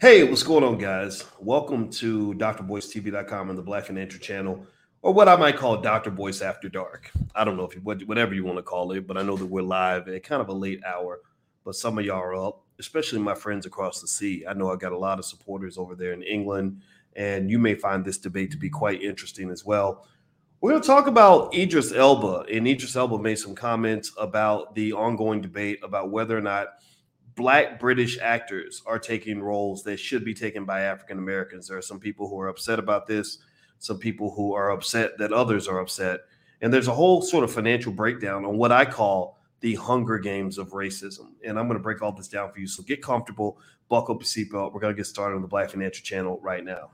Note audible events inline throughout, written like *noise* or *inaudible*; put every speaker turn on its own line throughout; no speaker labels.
Hey, what's going on, guys? Welcome to drboycetv.com and the Black and Financial Channel, or what I might call Dr. Boyce After Dark. I don't know if you, whatever you want to call it, but I know that we're live at kind of a late hour, but some of y'all are up, especially my friends across the sea. I know I got a lot of supporters over there in England, and you may find this debate to be quite interesting as well. We're going to talk about Idris Elba, and Idris Elba made some comments about the ongoing debate about whether or not black British actors are taking roles that should be taken by African Americans. There are some people who are upset about this, some people who are upset that others are upset. And there's a whole sort of financial breakdown on what I call the Hunger Games of racism. And I'm going to break all this down for you. So get comfortable, buckle up your seatbelt. We're going to get started on the Black Financial Channel right now.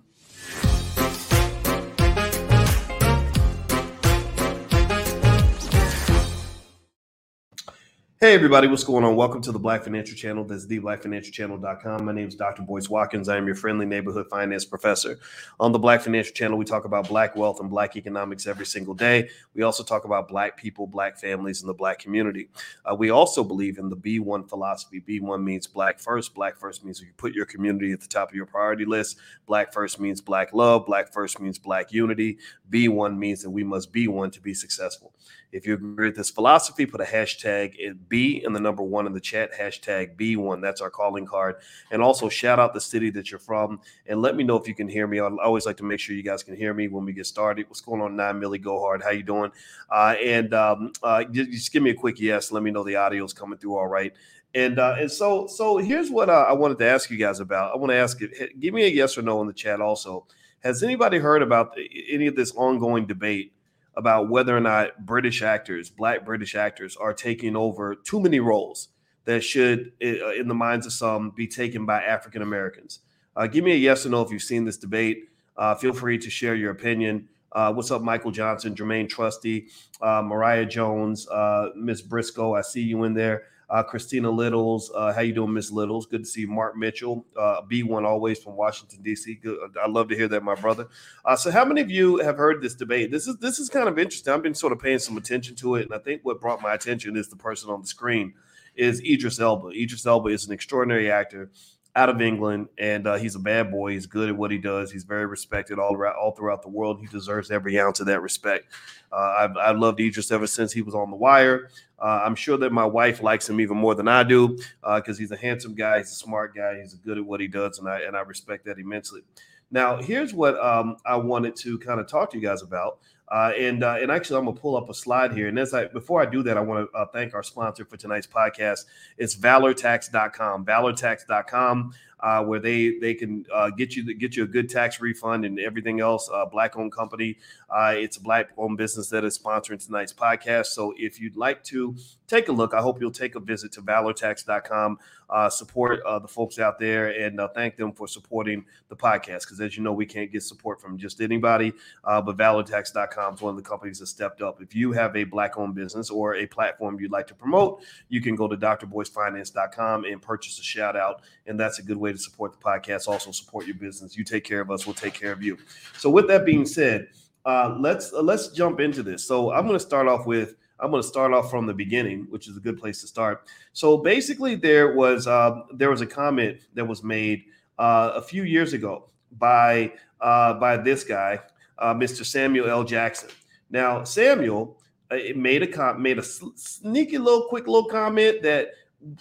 Hey, everybody, what's going on? Welcome to the Black Financial Channel. That's theblackfinancialchannel.com. My name is Dr. Boyce Watkins. I am your friendly neighborhood finance professor. On the Black Financial Channel, we talk about Black wealth and Black economics every single day. We also talk about Black people, Black families, and the Black community. Uh, we also believe in the B1 philosophy. B1 means Black first. Black first means you put your community at the top of your priority list. Black first means Black love. Black first means Black unity. B1 means that we must be one to be successful. If you agree with this philosophy, put a hashtag B and the number one in the chat, hashtag B1. That's our calling card. And also shout out the city that you're from and let me know if you can hear me. I always like to make sure you guys can hear me when we get started. What's going on, 9 Millie Go Hard? How you doing? Uh, and um, uh, just give me a quick yes. Let me know the audio is coming through all right. And uh, and so so here's what uh, I wanted to ask you guys about. I want to ask you, give me a yes or no in the chat also. Has anybody heard about any of this ongoing debate about whether or not British actors, black British actors, are taking over too many roles that should, uh, in the minds of some, be taken by African Americans. Uh, give me a yes or no if you've seen this debate. Uh, feel free to share your opinion. Uh, what's up, Michael Johnson, Jermaine Trusty, uh, Mariah Jones, uh, Miss Briscoe? I see you in there. Uh, Christina Littles, uh, how you doing, Miss Littles? Good to see Mark Mitchell, uh, B1 always from Washington D.C. Good. I love to hear that, my brother. Uh, so, how many of you have heard this debate? This is this is kind of interesting. I've been sort of paying some attention to it, and I think what brought my attention is the person on the screen is Idris Elba. Idris Elba is an extraordinary actor out of England, and uh, he's a bad boy. He's good at what he does. He's very respected all around, all throughout the world. He deserves every ounce of that respect. Uh, I've, I've loved Idris ever since he was on The Wire. Uh, I'm sure that my wife likes him even more than I do because uh, he's a handsome guy. He's a smart guy. He's good at what he does, and I and I respect that immensely. Now, here's what um, I wanted to kind of talk to you guys about. Uh, and uh, and actually, I'm gonna pull up a slide here. And as I before I do that, I want to uh, thank our sponsor for tonight's podcast. It's ValorTax.com. ValorTax.com uh, where they they can uh, get you get you a good tax refund and everything else. Uh, black owned company. Uh, it's a black owned business that is sponsoring tonight's podcast. So if you'd like to take a look, I hope you'll take a visit to valortax.com. Uh, support uh, the folks out there and thank them for supporting the podcast because as you know we can't get support from just anybody. but valortax.com is one of the companies that stepped up. If you have a black owned business or a platform you'd like to promote, you can go to drboycefinance.com and purchase a shout out, and that's a good way to support the podcast, also support your business. You take care of us, we'll take care of you. So, with that being said, uh, let's uh, let's jump into this. So, I'm going to start off with I'm going to start off from the beginning, which is a good place to start. So, basically, there was uh, there was a comment that was made uh, a few years ago by uh, by this guy, uh, Mr. Samuel L. Jackson. Now, Samuel made a com- made a sneaky little quick little comment that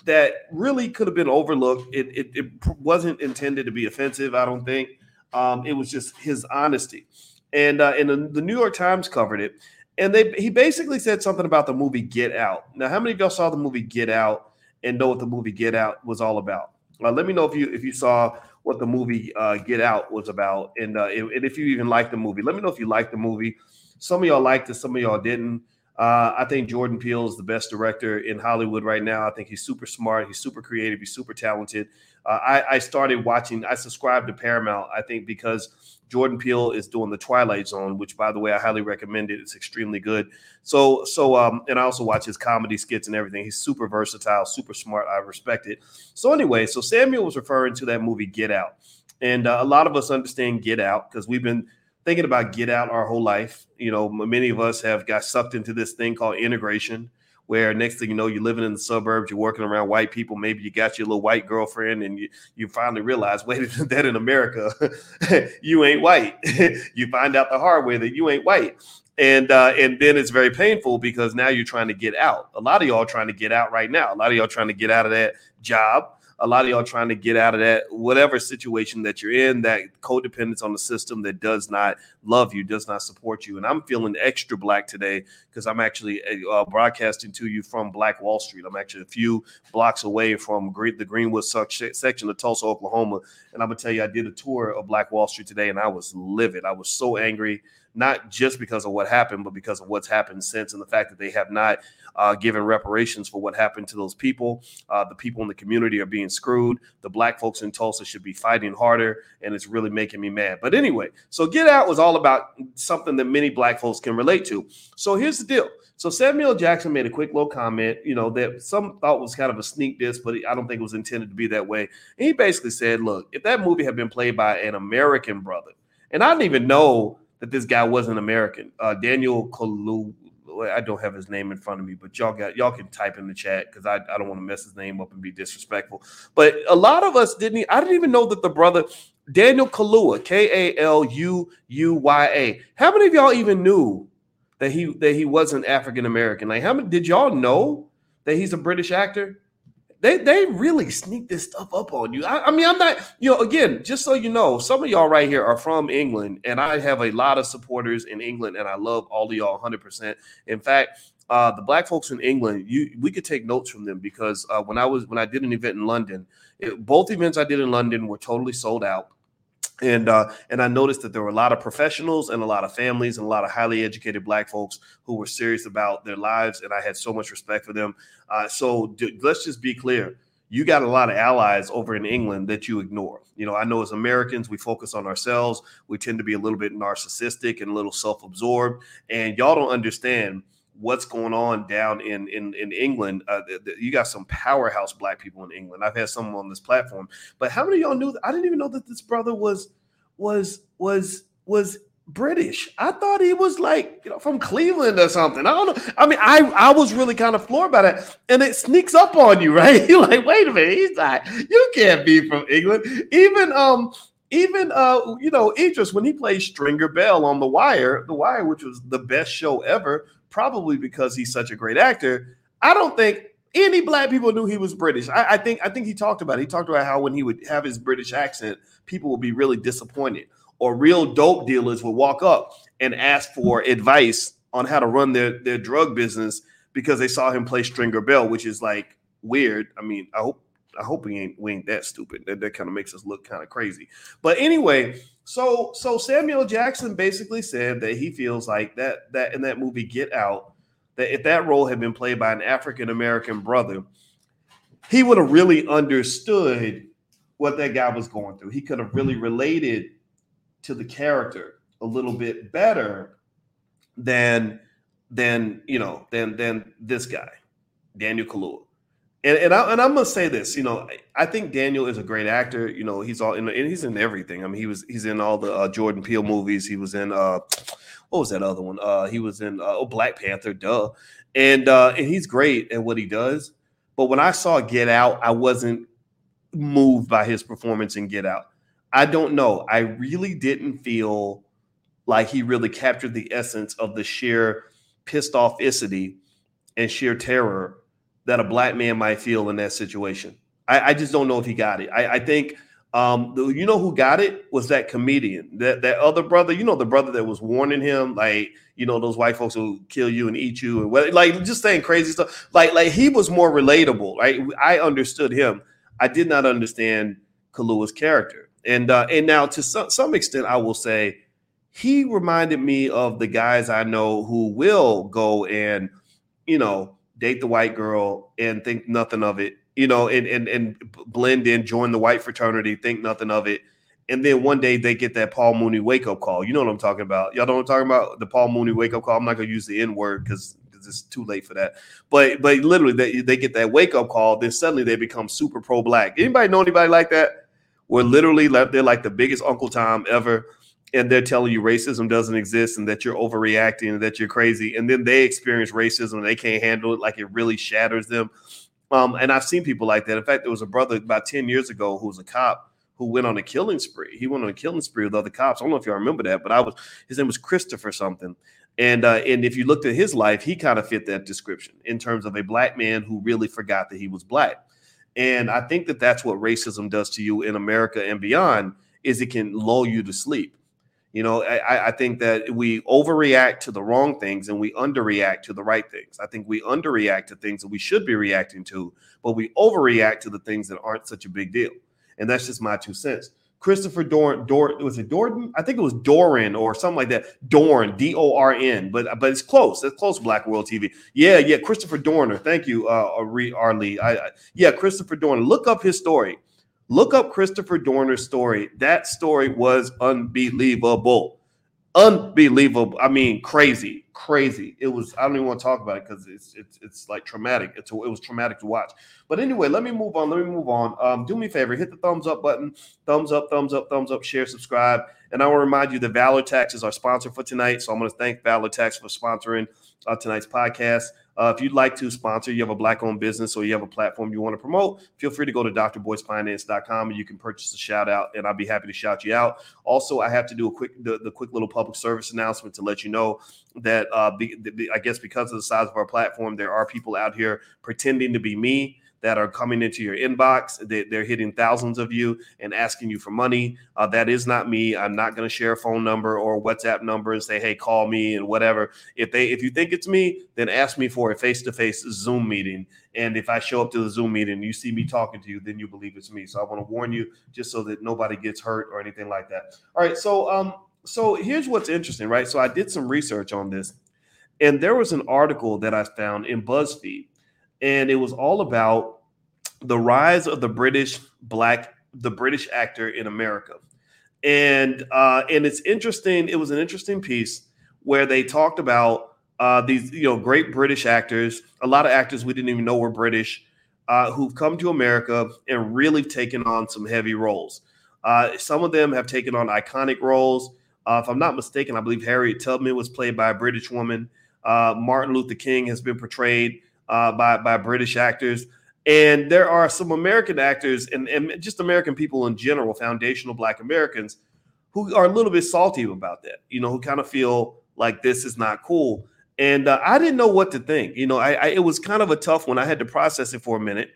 that really could have been overlooked. It, it, it, wasn't intended to be offensive, I don't think. Um, it was just his honesty. And uh, and the, New York Times covered it, and they he basically said something about the movie Get Out. Now, how many of y'all saw the movie Get Out and know what the movie Get Out was all about? Uh, let me know if you if you saw what the movie uh, Get Out was about, and uh, and if you even liked the movie. Let me know if you liked the movie. Some of y'all liked it, some of y'all didn't. Uh, I think Jordan Peele is the best director in Hollywood right now. I think he's super smart. He's super creative. He's super talented. Uh, I, I, started watching. I subscribed to Paramount. I think because Jordan Peele is doing the Twilight Zone, which, by the way, I highly recommend it. It's extremely good. So, so, um, and I also watch his comedy skits and everything. He's super versatile, super smart. I respect it. So, anyway, so Samuel was referring to that movie Get Out, and uh, a lot of us understand Get Out because we've been thinking about Get Out our whole life. You know, many of us have got sucked into this thing called integration, where next thing you know, you're living in the suburbs, you're working around white people. Maybe you got your little white girlfriend, and you you finally realize, *laughs* wait, a minute, that in America, *laughs* you ain't white. *laughs* you find out the hard way that you ain't white. And uh, and then it's very painful because now you're trying to get out. A lot of y'all trying to get out right now. A lot of y'all trying to get out of that job a lot of y'all trying to get out of that whatever situation that you're in that codependence on the system that does not love you does not support you. And i'm feeling extra black today because i'm actually uh, broadcasting to you from black wall street. I'm actually a few blocks away from the greenwood section of tulsa oklahoma. And i'm gonna tell you i did a tour of black wall street today and i was livid. I was so angry not just because of what happened, but because of what's happened since and the fact that they have not uh, given reparations for what happened to those people. Uh, the people in the community are being screwed. The black folks in Tulsa should be fighting harder, and it's really making me mad. But anyway, so Get Out was all about something that many black folks can relate to. So here's the deal. So Samuel Jackson made a quick little comment, you know, that some thought was kind of a sneak diss, but I don't think it was intended to be that way. And he basically said, look, if that movie had been played by an American brother, and I didn't even know that this guy wasn't American. Uh, Daniel Kalu, I don't have his name in front of me, but y'all got y'all can type in the chat because I, I don't want to mess his name up and be disrespectful. But a lot of us didn't. I didn't even know that the brother Daniel Kaluuya, K A L U U Y A. How many of y'all even knew that he that he wasn't African American? Like, how many did y'all know that he's a British actor? They they really sneak this stuff up on you. I, I, mean, I'm not, you know, again, just so you know, some of y'all right here are from England, and I have a lot of supporters in England, and I love all of y'all 100%. In fact, uh, the black folks in England, you we could take notes from them because uh, when I was when I did an event in London, it, both events I did in London were totally sold out and uh, and I noticed that there were a lot of professionals and a lot of families and a lot of highly educated Black folks who were serious about their lives, and I had so much respect for them. Uh, so d- let's just be clear: you got a lot of allies over in England that you ignore. You know, I know as Americans we focus on ourselves. We tend to be a little bit narcissistic and a little self-absorbed, and y'all don't understand what's going on down in in in England. Uh, you got some powerhouse black people in England. I've had some on this platform, but how many y'all knew? I didn't even know that this brother was was was was British. I thought he was like you know from Cleveland or something. I don't know. I mean, I I was really kind of floored by that, and it sneaks up on you, *laughs* right? You're like, wait a minute, he's not. You can't be from England. Even um even uh, you know, Idris when he played Stringer Bell on The Wire, The Wire, which was the best show ever, probably because he's such a great actor. I don't think any black people knew he was British. I, I, think I think he talked about it. He talked about how when he would have his British accent, people would be really disappointed. Or real dope dealers would walk up and ask for advice on how to run their, their drug business because they saw him play Stringer Bell, which is like weird. I mean, I hope I hope we ain't we ain't that stupid. That, that kind of makes us look kind of crazy. But anyway, so so Samuel Jackson basically said that he feels like that that in that movie Get Out, that if that role had been played by an African American brother, he would have really understood what that guy was going through. He could have really related to the character a little bit better than than you know than than this guy, Daniel Kaluuya and and, I, and I'm gonna say this, you know, I think Daniel is a great actor. You know, he's all in, and he's in everything. I mean, he was he's in all the uh, Jordan Peele movies. He was in uh, what was that other one? Uh, he was in uh, oh Black Panther, duh, and uh, and he's great at what he does. But when I saw Get Out, I wasn't moved by his performance in Get Out. I don't know. I really didn't feel like he really captured the essence of the sheer pissed off icity and sheer terror that a black man might feel in that situation. I, I just don't know if he got it. I, I think um, the, you know who got it was that comedian, that that other brother. You know the brother that was warning him, like you know those white folks will kill you and eat you, and what, like just saying crazy stuff. Like like he was more relatable, right? I understood him. I did not understand Kalua's character, and uh, and now to some, some extent, I will say he reminded me of the guys I know who will go and you know date the white girl and think nothing of it, you know, and and and blend in, join the white fraternity, think nothing of it. And then one day they get that Paul Mooney wake up call. You know what I'm talking about? Y'all I'm talking about? The Paul Mooney wake up call. I'm not gonna use the N word because it's too late for that. But but literally they, they get that wake up call, then suddenly they become super pro black. Anybody know anybody like that? Where literally they're like the biggest Uncle Tom ever and they're telling you racism doesn't exist and that you're overreacting and that you're crazy. And then they experience racism and they can't handle it, like it really shatters them. Um, and I've seen people like that. In fact, there was a brother about 10 years ago who was a cop who went on a killing spree. He went on a killing spree with other cops. I don't know if y'all remember that, but I was his name was Christopher something. And uh, and if you looked at his life, he kind of fit that description in terms of a black man who really forgot that he was black. And I think that that's what racism does to you in America and beyond is it can lull you to sleep. You know, I, I, think that we overreact to the wrong things and we underreact to the right things. I think we underreact to things that we should be reacting to, but we overreact to the things that aren't such a big deal. And that's just my two cents. Christopher Dorn, Dor, was it Dorn? I think it was Doran or something like that. Dorn, D O R N, but but it's close. It's close. Black World TV. Yeah, yeah. Christopher Dorner. Thank you, uh, Arlie. I, I, yeah, Christopher Dorner. Look up his story. Look up Christopher Dorner's story. That story was unbelievable. Unbelievable. I mean, crazy, crazy. It was, I don't even want to talk about it because it's it's it's like traumatic. It's it was traumatic to watch. But anyway, let me move on. Let me move on. Um, do me a favor, hit the thumbs up button, thumbs up, thumbs up, thumbs up, share, subscribe. And I want to remind you that Valor Tax is our sponsor for tonight. So I'm going to thank Valor Tax for sponsoring uh, tonight's podcast. Uh, if you'd like to sponsor, you have a black owned business or you have a platform you want to promote, feel free to go to drboycefinance.com and you can purchase a shout out and I'll be happy to shout you out. Also, I have to do a quick, the, the quick little public service announcement to let you know that uh, be, be, I guess because of the size of our platform, there are people out here pretending to be me that are coming into your inbox. They, are hitting thousands of you and asking you for money. Uh, that is not me. I'm not going to share a phone number or WhatsApp number and say, "Hey, call me" and whatever. If they, if you think it's me, then ask me for a face-to-face Zoom meeting. And if I show up to the Zoom meeting and you see me talking to you, then you believe it's me. So I want to warn you, just so that nobody gets hurt or anything like that. All right. So um, so here's what's interesting, right? So I did some research on this, and there was an article that I found in BuzzFeed and it was all about the rise of the British black, the British actor in America. And uh, and it's interesting. It was an interesting piece where they talked about uh, these, you know, great British actors. A lot of actors we didn't even know were British, uh, who've come to America and really taken on some heavy roles. Uh, some of them have taken on iconic roles. Uh, if I'm not mistaken, I believe Harriet Tubman was played by a British woman. Uh, Martin Luther King has been portrayed by by British actors. And there are some American actors and, and just American people in general, foundational Black Americans, who are a little bit salty about that. You know, who kind of feel like this is not cool. And uh, I didn't know what to think. You know, I, I, it was kind of a tough one. I had to process it for a minute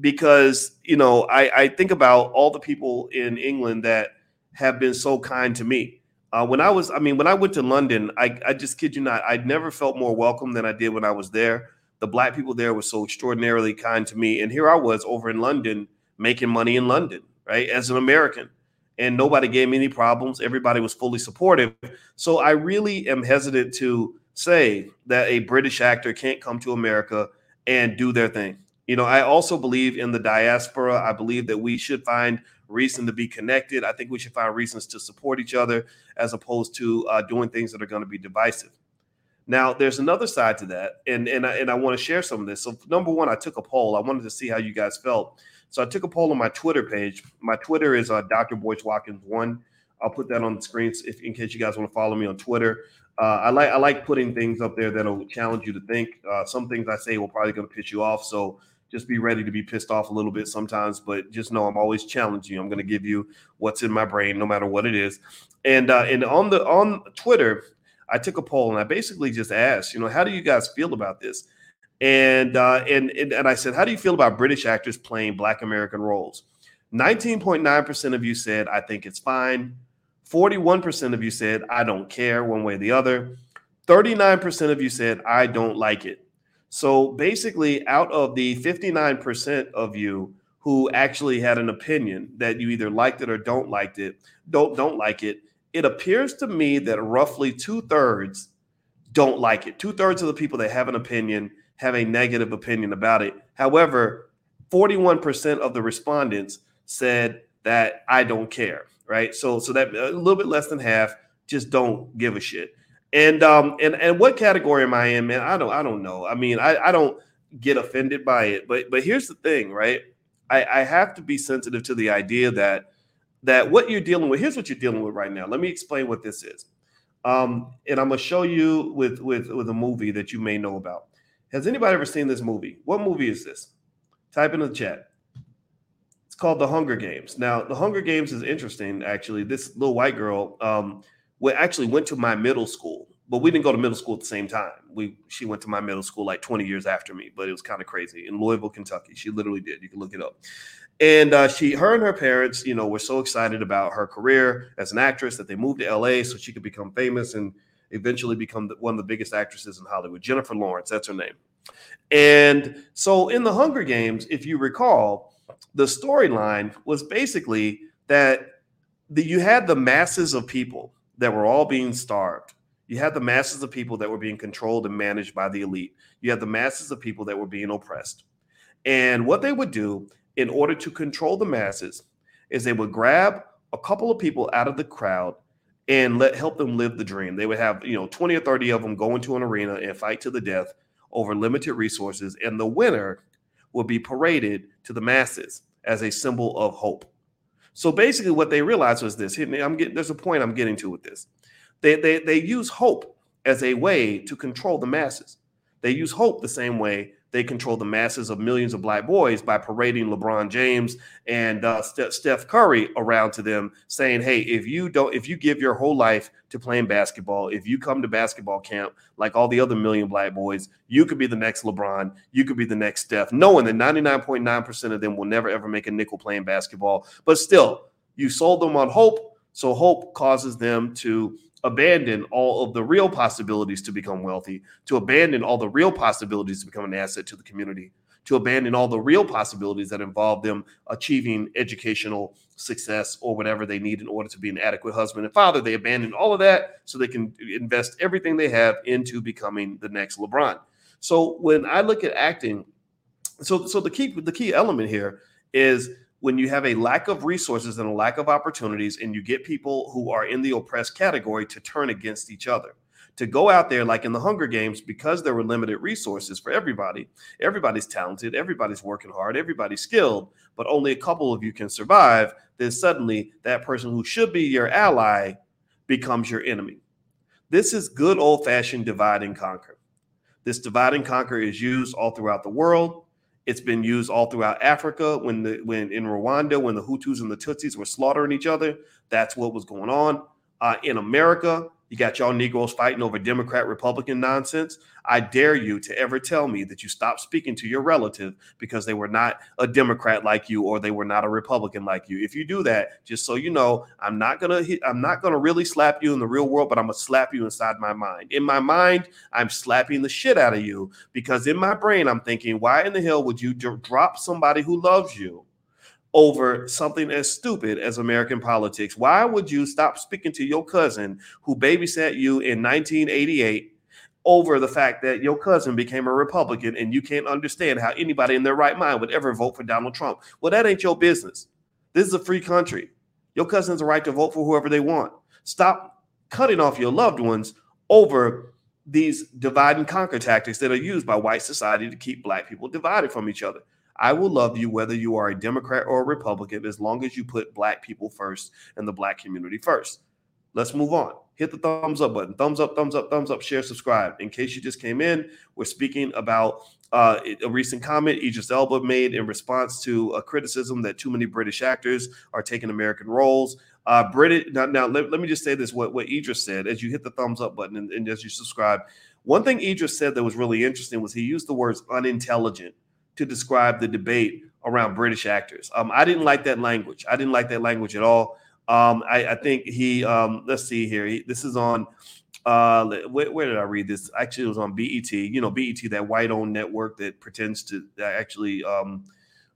because you know I, I think about all the people in England that have been so kind to me. Uh, when I was, I mean, when I went to London, I, I just kid you not, I never felt more welcome than I did when I was there the black people there were so extraordinarily kind to me. And here I was over in London making money in London, right, as an American. And nobody gave me any problems. Everybody was fully supportive. So I really am hesitant to say that a British actor can't come to America and do their thing. You know, I also believe in the diaspora. I believe that we should find reason to be connected. I think we should find reasons to support each other as opposed to uh, doing things that are going to be divisive. Now, there's another side to that, and and I, and I want to share some of this. So, number one, I took a poll. I wanted to see how you guys felt. So, I took a poll on my Twitter page. My Twitter is uh, Dr. Boyce Watkins one. I'll put that on the screen if, in case you guys want to follow me on Twitter. Uh, I like I like putting things up there that'll challenge you to think. Uh, some things I say will probably going to piss you off, so just be ready to be pissed off a little bit sometimes. But just know I'm always challenging you. I'm going to give you what's in my brain, no matter what it is. And uh, and on the on Twitter, I took a poll and I basically just asked, you know, how do you guys feel about this? And uh, and, and and I said, how do you feel about British actors playing Black American roles? 19.9% of you said, I think it's fine. 41% of you said, I don't care one way or the other. 39% of you said, I don't like it. So basically, out of the 59% of you who actually had an opinion that you either liked it or don't liked it, don't don't like it, it appears to me that roughly two thirds don't like it. Two thirds of the people that have an opinion have a negative opinion about it. However, 41% of the respondents said that I don't care, right? So, so that a little bit less than half just don't give a shit. And um and and what category am I in, man? I don't I don't know. I mean, I I don't get offended by it, but but here's the thing, right? I I have to be sensitive to the idea that that what you're dealing with, here's what you're dealing with right now. Let me explain what this is. Um, and I'm gonna show you with with with a movie that you may know about. Has anybody ever seen this movie? What movie is this? Type in the chat. It's called The Hunger Games. Now, The Hunger Games is interesting. Actually, this little white girl um, actually went to my middle school, but we didn't go to middle school at the same time. We she went to my middle school like 20 years after me, but it was kind of crazy in Louisville, Kentucky. She literally did. You can look it up. And uh, she, her and her parents, you know, were so excited about her career as an actress that they moved to LA so she could become famous and eventually become one of the biggest actresses in Hollywood. Jennifer Lawrence, that's her name. And so in the Hunger Games, if you recall, the storyline was basically that the, you had the masses of people that were all being starved. You had the masses of people that were being controlled and managed by the elite. You had the masses of people that were being oppressed. And what they would do in order to control the masses is they would grab a couple of people out of the crowd and let help them live the dream. They would have, you know, 20 or 30 of them go into an arena and fight to the death over limited resources and the winner will be paraded to the masses as a symbol of hope. So basically what they realized was this, I'm getting there's a point I'm getting to with this. They they they use hope as a way to control the masses. They use hope the same way they control the masses of millions of black boys by parading LeBron James and uh, Steph Curry around to them, saying, "Hey, if you don't, if you give your whole life to playing basketball, if you come to basketball camp like all the other million black boys, you could be the next LeBron, you could be the next Steph." Knowing that ninety nine point nine percent of them will never ever make a nickel playing basketball, but still, you sold them on hope, so hope causes them to abandon all of the real possibilities to become wealthy, to abandon all the real possibilities to become an asset to the community, to abandon all the real possibilities that involve them achieving educational success or whatever they need in order to be an adequate husband and father. They abandon all of that so they can invest everything they have into becoming the next LeBron. So when I look at acting, so so the key the key element here is when you have a lack of resources and a lack of opportunities, and you get people who are in the oppressed category to turn against each other, to go out there like in the Hunger Games, because there were limited resources for everybody. Everybody's talented, everybody's working hard, everybody's skilled, but only a couple of you can survive. Then suddenly, that person who should be your ally becomes your enemy. This is good old fashioned divide and conquer. This divide and conquer is used all throughout the world. It's been used all throughout Africa when the when in Rwanda when the Hutus and the Tutsis were slaughtering each other. That's what was going on. Uh, in America, you got y'all Negroes fighting over Democrat Republican nonsense. I dare you to ever tell me that you stopped speaking to your relative because they were not a Democrat like you or they were not a Republican like you. If you do that, just so you know, I'm not gonna hit, I'm not gonna really slap you in the real world, but I'm gonna slap you inside my mind. In my mind, I'm slapping the shit out of you because in my brain, I'm thinking, why in the hell would you drop somebody who loves you? Over something as stupid as American politics. Why would you stop speaking to your cousin who babysat you in 1988 over the fact that your cousin became a Republican and you can't understand how anybody in their right mind would ever vote for Donald Trump? Well, that ain't your business. This is a free country. Your cousin has a right to vote for whoever they want. Stop cutting off your loved ones over these divide and conquer tactics that are used by white society to keep black people divided from each other. I will love you whether you are a Democrat or a Republican as long as you put black people first and the black community first. Let's move on. Hit the thumbs up button. Thumbs up, thumbs up, thumbs up, share, subscribe. In case you just came in, we're speaking about uh, a recent comment Idris Elba made in response to a criticism that too many British actors are taking American roles. Uh, British now, now let, let me just say this: what what Idris said as you hit the thumbs up button and, and as you subscribe. One thing Idris said that was really interesting was he used the words unintelligent to describe the debate around British actors. Um, I didn't like that language. I didn't like that language at all. Um, I, I, think he, um, let's see here. He, this is on, uh, where, where, did I read this? Actually, it was on BET. You know, BET, that white-owned network that pretends to actually um,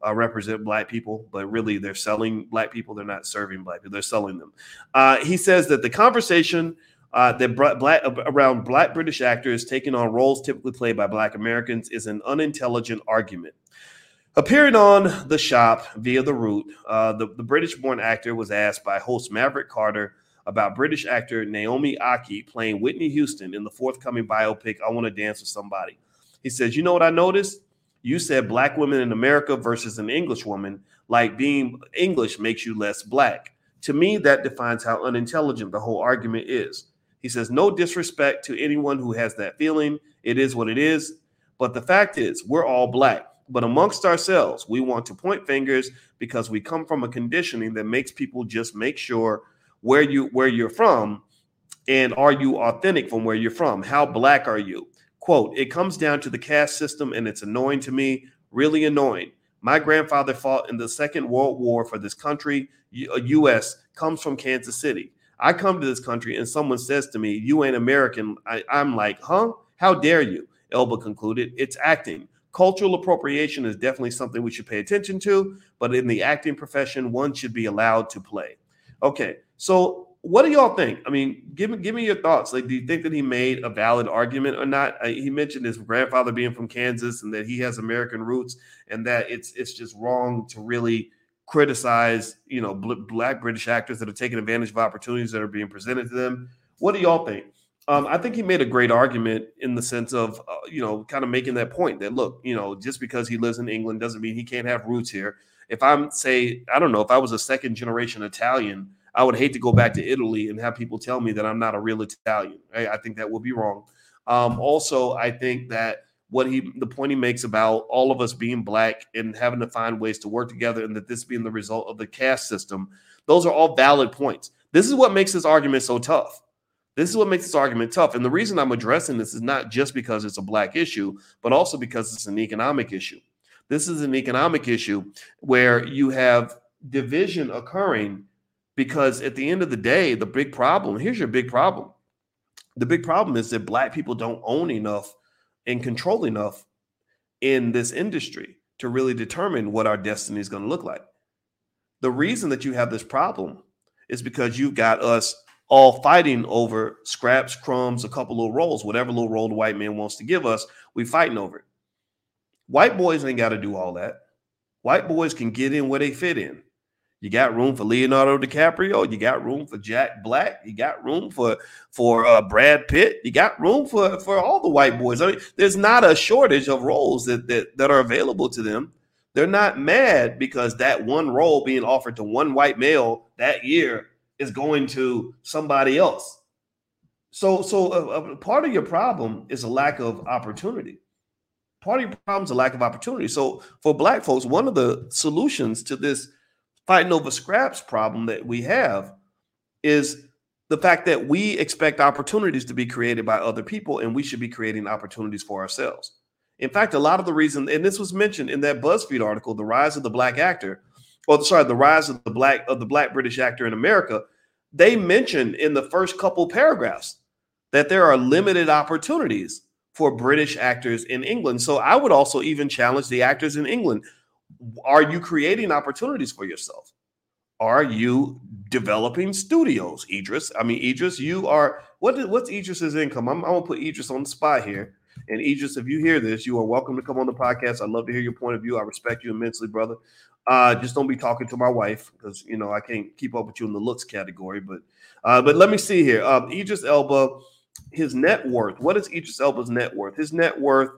uh, represent black people, but really they're selling black people. They're not serving black people. They're selling them. Uh, he says that the conversation uh, that black around black British actors taking on roles typically played by black Americans is an unintelligent argument. Appearing on The Shop via The Root, uh, the, the British born actor was asked by host Maverick Carter about British actor Naomi Ackie playing Whitney Houston in the forthcoming biopic, I Want to Dance with Somebody. He says, You know what I noticed? You said black women in America versus an English woman, like being English makes you less black. To me, that defines how unintelligent the whole argument is. He says, No disrespect to anyone who has that feeling. It is what it is. But the fact is, we're all black. But amongst ourselves, we want to point fingers because we come from a conditioning that makes people just make sure where you where you're from and are you authentic from where you're from? How black are you? Quote, it comes down to the caste system and it's annoying to me, really annoying. My grandfather fought in the Second World War for this country. U.S. Uh, comes from Kansas City. I come to this country and someone says to me, You ain't American. I, am like, Huh? How dare you? Elba concluded, It's acting. Cultural appropriation is definitely something we should pay attention to, but in the acting profession, one should be allowed to play. Okay, so what do y'all think? I mean, give me give me your thoughts. Like, do you think that he made a valid argument or not? Uh, he mentioned his grandfather being from Kansas and that he has American roots, and that it's it's just wrong to really criticize, you know, black British actors that are taking advantage of opportunities that are being presented to them. What do y'all think? Um, I think he made a great argument in the sense of, uh, you know, kind of making that point that look, you know, just because he lives in England doesn't mean he can't have roots here. If I'm say, I don't know, if I was a second generation Italian I would hate to go back to Italy and have people tell me that I'm not a real Italian. I think that would be wrong. Um, also, I think that what he the point he makes about all of us being black and having to find ways to work together and that this being the result of the caste system, those are all valid points. This is what makes this argument so tough. This is what makes this argument tough. And the reason I'm addressing this is not just because it's a black issue, but also because it's an economic issue. This is an economic issue where you have division occurring because at the end of the day, the big problem here's your big problem. The big problem is that black people don't own enough and control enough in this industry to really determine what our destiny is going to look like. The reason that you have this problem is because you've got us all fighting over scraps, crumbs, a couple little rolls, whatever little roll the white man wants to give us, we fighting over it. White boys ain't got to do all that. White boys can get in where they fit in. You got room for Leonardo DiCaprio. You got room for Jack Black. You got room for for uh, Brad Pitt. You got room for for all the white boys. I mean, there's not a shortage of roles that that, that are available to them. They're not mad because that one role being offered to one white male that year is going to somebody else. So, so a, a part of your problem is a lack of opportunity. Part of your problem is a lack of opportunity. So, for black folks, one of the solutions to this fighting over scraps problem that we have is the fact that we expect opportunities to be created by other people and we should be creating opportunities for ourselves. In fact, a lot of the reason, and this was mentioned in that BuzzFeed article, the rise of the black actor, or sorry, the rise of the black of the black British actor in America, they mentioned in the first couple paragraphs that there are limited opportunities for British actors in England. So I would also even challenge the actors in England are you creating opportunities for yourself? Are you developing studios, Idris? I mean, Idris, you are what? Is, what's Idris's income? I'm, I'm gonna put Idris on the spot here. And Idris, if you hear this, you are welcome to come on the podcast. I'd love to hear your point of view. I respect you immensely, brother. Uh, just don't be talking to my wife because you know I can't keep up with you in the looks category. But uh, but let me see here. Um, Idris Elba, his net worth. What is Idris Elba's net worth? His net worth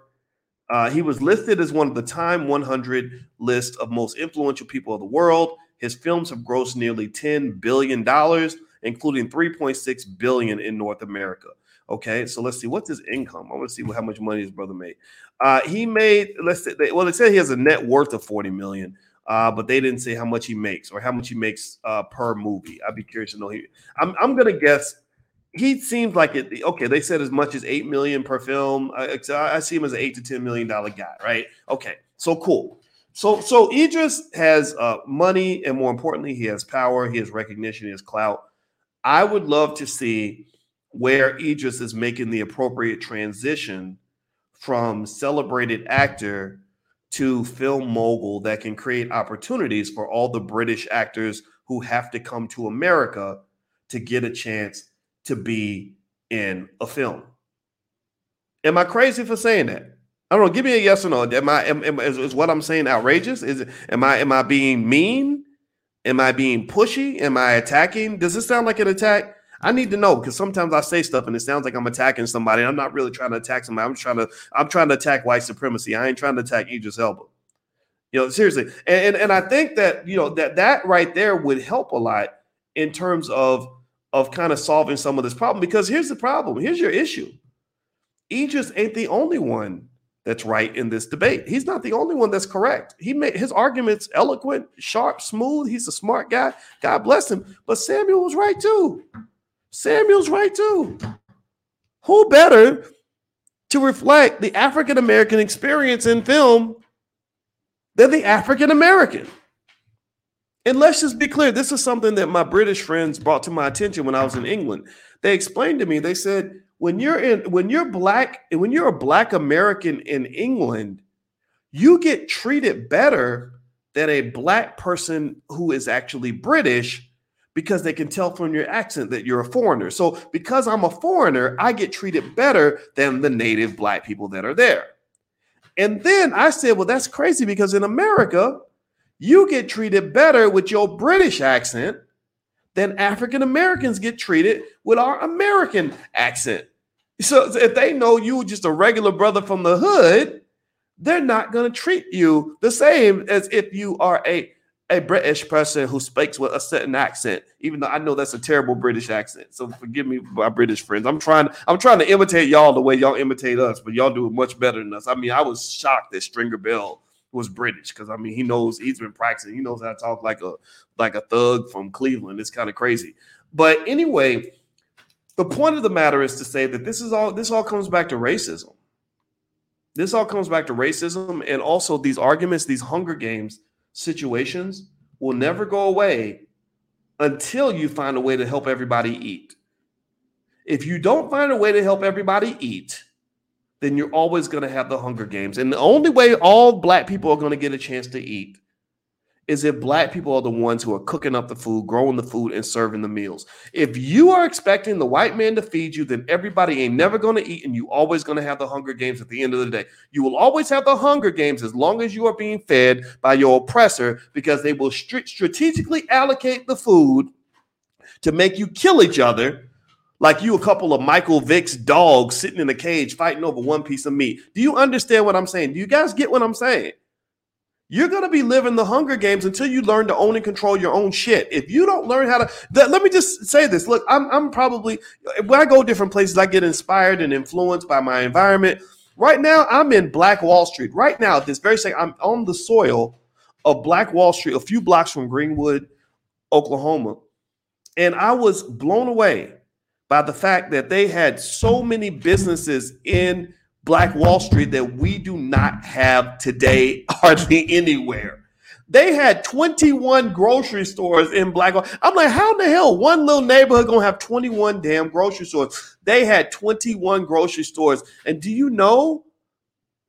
uh, he was listed as one of the Time 100 list of most influential people of the world. His films have grossed nearly 10 billion dollars, including 3.6 billion in North America. Okay, so let's see what's his income. I want to see how much money his brother made. Uh, he made let's say well, they said he has a net worth of 40 million. Uh, but they didn't say how much he makes or how much he makes uh, per movie. I'd be curious to know. He, I'm, I'm gonna guess he seems like it. Okay, they said as much as eight million per film. I, I see him as an eight to ten million dollar guy, right? Okay, so cool. So so Idris has uh, money, and more importantly, he has power. He has recognition. He has clout. I would love to see where Idris is making the appropriate transition from celebrated actor to film mogul that can create opportunities for all the British actors who have to come to America to get a chance to be in a film. Am I crazy for saying that? I don't know. Give me a yes or no. Am I am, am, is, is what I'm saying outrageous? Is it, am I am I being mean? Am I being pushy? Am I attacking? Does this sound like an attack? I need to know because sometimes I say stuff and it sounds like I'm attacking somebody. I'm not really trying to attack somebody. I'm trying to I'm trying to attack white supremacy. I ain't trying to attack Idris Elba. You know, seriously. And, and and I think that you know that that right there would help a lot in terms of of kind of solving some of this problem because here's the problem. Here's your issue. Idris ain't the only one that's right in this debate. He's not the only one that's correct. He made his arguments eloquent, sharp, smooth. He's a smart guy. God bless him. But Samuel was right too. Samuel's right too. Who better to reflect the African American experience in film than the African American? And let's just be clear this is something that my British friends brought to my attention when I was in England. They explained to me, they said, when you're in when you're black when you're a black American in England, you get treated better than a black person who is actually British because they can tell from your accent that you're a foreigner. So because I'm a foreigner, I get treated better than the native black people that are there. And then I said, well, that's crazy because in America, you get treated better with your British accent than African Americans get treated with our American accent. So if they know you just a regular brother from the hood, they're not going to treat you the same as if you are a a British person who speaks with a certain accent, even though I know that's a terrible British accent. So forgive me, my British friends. I'm trying, I'm trying to imitate y'all the way y'all imitate us, but y'all do it much better than us. I mean, I was shocked that Stringer Bell was British because I mean he knows he's been practicing. He knows how to talk like a like a thug from Cleveland. It's kind of crazy. But anyway, the point of the matter is to say that this is all this all comes back to racism. This all comes back to racism and also these arguments, these Hunger Games situations will never go away until you find a way to help everybody eat. If you don't find a way to help everybody eat, then you're always going to have the Hunger Games. And the only way all black people are going to get a chance to eat is if black people are the ones who are cooking up the food, growing the food, and serving the meals. If you are expecting the white man to feed you, then everybody ain't never going to eat, and you always going to have the Hunger Games at the end of the day. You will always have the Hunger Games as long as you are being fed by your oppressor, because they will st- strategically allocate the food to make you kill each other like you a couple of Michael Vick's dogs sitting in a cage fighting over one piece of meat. Do you understand what I'm saying? Do you guys get what I'm saying? You're going to be living the Hunger Games until you learn to own and control your own shit. If you don't learn how to, let me just say this. Look, I'm, I'm probably, when I go different places, I get inspired and influenced by my environment. Right now, I'm in Black Wall Street. Right now, this very second, I'm on the soil of Black Wall Street, a few blocks from Greenwood, Oklahoma. And I was blown away by the fact that they had so many businesses in Black Wall Street that we do not have today *laughs* hardly anywhere. They had 21 grocery stores in Black Wall. I'm like, how in the hell one little neighborhood gonna have 21 damn grocery stores? They had 21 grocery stores. And do you know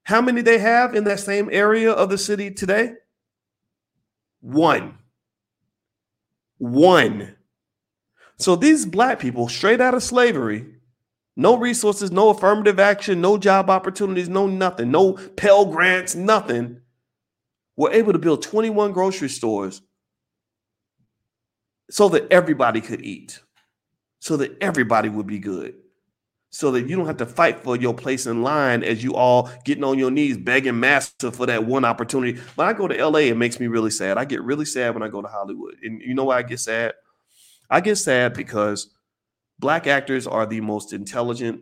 how many they have in that same area of the city today? One. One. So these black people, straight out of slavery, no resources, no affirmative action, no job opportunities, no nothing, no Pell Grants, nothing, were able to build 21 grocery stores so that everybody could eat, so that everybody would be good, so that you don't have to fight for your place in line as you all getting on your knees begging master for that one opportunity. When I go to LA, it makes me really sad. I get really sad when I go to Hollywood. And you know why I get sad? I get sad because black actors are the most intelligent,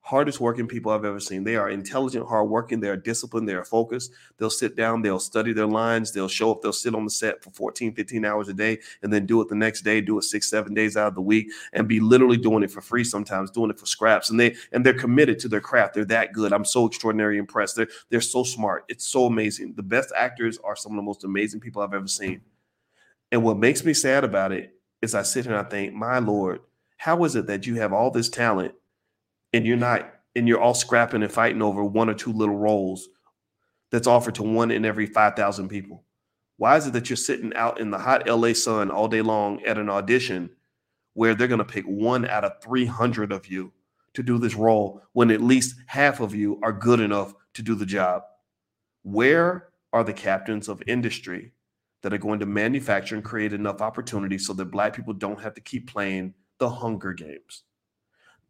hardest working people I've ever seen. They are intelligent, hardworking, they are disciplined, they are focused. They'll sit down, they'll study their lines, they'll show up, they'll sit on the set for 14, 15 hours a day, and then do it the next day, do it six, seven days out of the week, and be literally doing it for free sometimes, doing it for scraps. And they and they're committed to their craft. They're that good. I'm so extraordinarily impressed. They're they're so smart. It's so amazing. The best actors are some of the most amazing people I've ever seen. And what makes me sad about it is I sit here and I think, my Lord, how is it that you have all this talent and you're not, and you're all scrapping and fighting over one or two little roles that's offered to one in every 5,000 people? Why is it that you're sitting out in the hot LA sun all day long at an audition where they're going to pick one out of 300 of you to do this role when at least half of you are good enough to do the job? Where are the captains of industry that are going to manufacture and create enough opportunities so that black people don't have to keep playing the Hunger Games.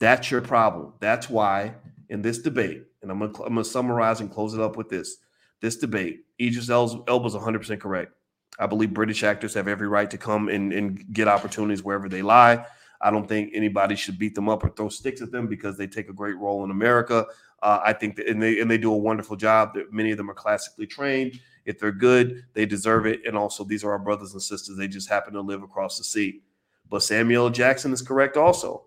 That's your problem. That's why in this debate, and I'm gonna, I'm gonna summarize and close it up with this. This debate, Idris Elba's 100% correct. I believe British actors have every right to come and, and get opportunities wherever they lie. I don't think anybody should beat them up or throw sticks at them because they take a great role in America. Uh, I think that, and they and they do a wonderful job. That many of them are classically trained. If they're good, they deserve it. And also, these are our brothers and sisters. They just happen to live across the sea. But Samuel Jackson is correct also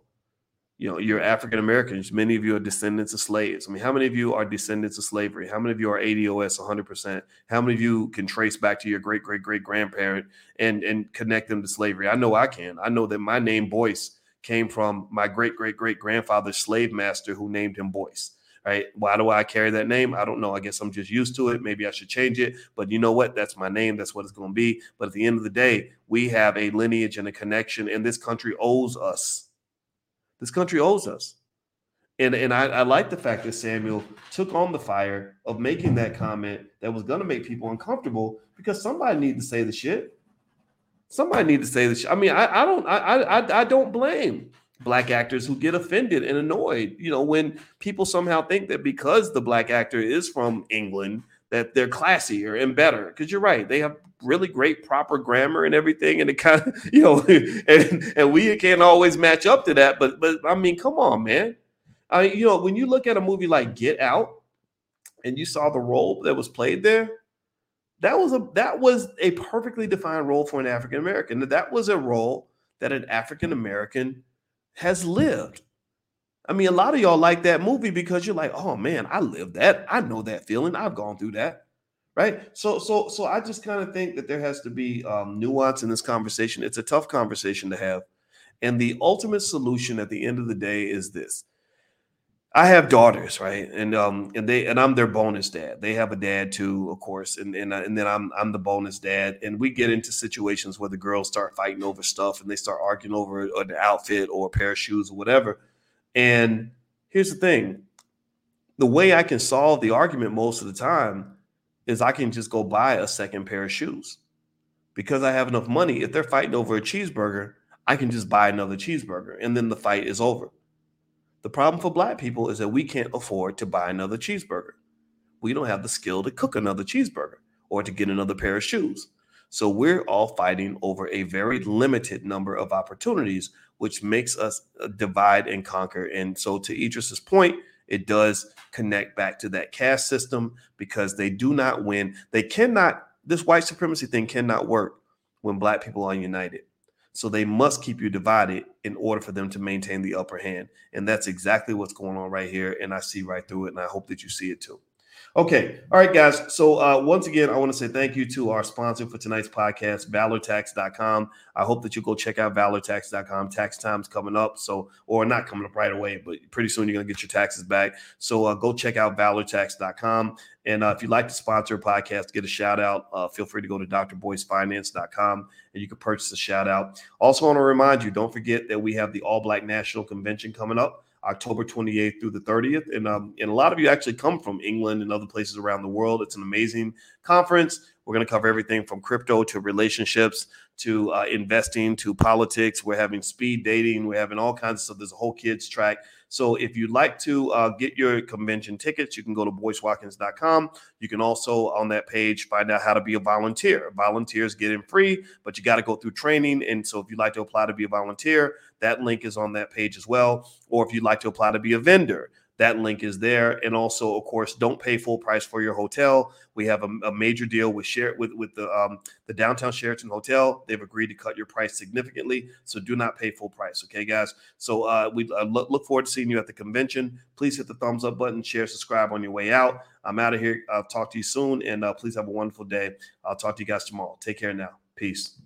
you know, you're African Americans. Many of you are descendants of slaves. I mean, how many of you are descendants of slavery? How many of you are ADOS 100%? How many of you can trace back to your great great great grandparent and and connect them to slavery? I know I can. I know that my name Boyce came from my great great great grandfather's slave master who named him Boyce. Right? Why do I carry that name? I don't know. I guess I'm just used to it. Maybe I should change it. But you know what? That's my name. That's what it's going to be. But at the end of the day, we have a lineage and a connection, and this country owes us this country owes us. And, and I, I like the fact that Samuel took on the fire of making that comment that was going to make people uncomfortable because somebody needed to say the shit. Somebody needed to say the shit. I mean, I, I don't I, I I don't blame black actors who get offended and annoyed. You know, when people somehow think that because the black actor is from England that they're classier and better. Because you're right, they have really great proper grammar and everything, and it kind of *laughs* you know, *laughs* and and we can't always match up to that. But but I mean, come on, man. I you know, when you look at a movie like Get Out, and you saw the role that was played there, that was a that was a perfectly defined role for an African American. That was a role that an African American has lived. I mean, a lot of y'all like that movie because you're like, oh man, I lived that. I know that feeling. I've gone through that right so so so i just kind of think that there has to be um, nuance in this conversation it's a tough conversation to have and the ultimate solution at the end of the day is this i have daughters right? And um and they and i'm their bonus dad. They have a dad too of course and and, uh, and then i'm i'm the bonus dad. And we get into situations where the girls start fighting over stuff and they start arguing over an outfit or a pair of shoes or whatever. And here's the thing. The way i can solve the argument most of the time is I can just go buy a second pair of shoes. Because I have enough money, if they're fighting over a cheeseburger, I can just buy another cheeseburger and then the fight is over. The problem for black people is that we can't afford to buy another cheeseburger. We don't have the skill to cook another cheeseburger or to get another pair of shoes. So we're all fighting over a very limited number of opportunities, which makes us uh, divide and conquer. And so, to Idris's point, it does connect back to that caste system because they do not win. They cannot, this white supremacy thing cannot work when black people are united. So they must keep you divided in order for them to maintain the upper hand. And that's exactly what's going on right here. And I see right through it. And I hope that you see it too. Okay. All right, guys. So uh, once again, I want to say thank you to our sponsor for tonight's podcast, valortax.com. I hope that you go check out valortax.com. Tax time's coming up. So, or not coming up right away, but pretty soon you're going to get your taxes back. So uh, go check out valortax.com. And uh, if you'd like to sponsor a podcast, get a shout out, uh, feel free to go to drboycefinance.com and you can purchase a shout out. Also, want to remind you, don't forget that we have the All Black National Convention coming up. October 28th through the 30th. And, um, and a lot of you actually come from England and other places around the world. It's an amazing conference. We're going to cover everything from crypto to relationships to uh, investing to politics. We're having speed dating. We're having all kinds of stuff. There's a whole kids track. So if you'd like to uh, get your convention tickets, you can go to boycewatkins.com. You can also on that page find out how to be a volunteer. Volunteers get in free, but you got to go through training. And so if you'd like to apply to be a volunteer, that link is on that page as well. Or if you'd like to apply to be a vendor, that link is there. And also, of course, don't pay full price for your hotel. We have a, a major deal with share with with the um, the downtown Sheraton Hotel. They've agreed to cut your price significantly, so do not pay full price. Okay, guys. So uh, we uh, look, look forward to seeing you at the convention. Please hit the thumbs up button, share, subscribe on your way out. I'm out of here. I'll talk to you soon, and uh, please have a wonderful day. I'll talk to you guys tomorrow. Take care now. Peace.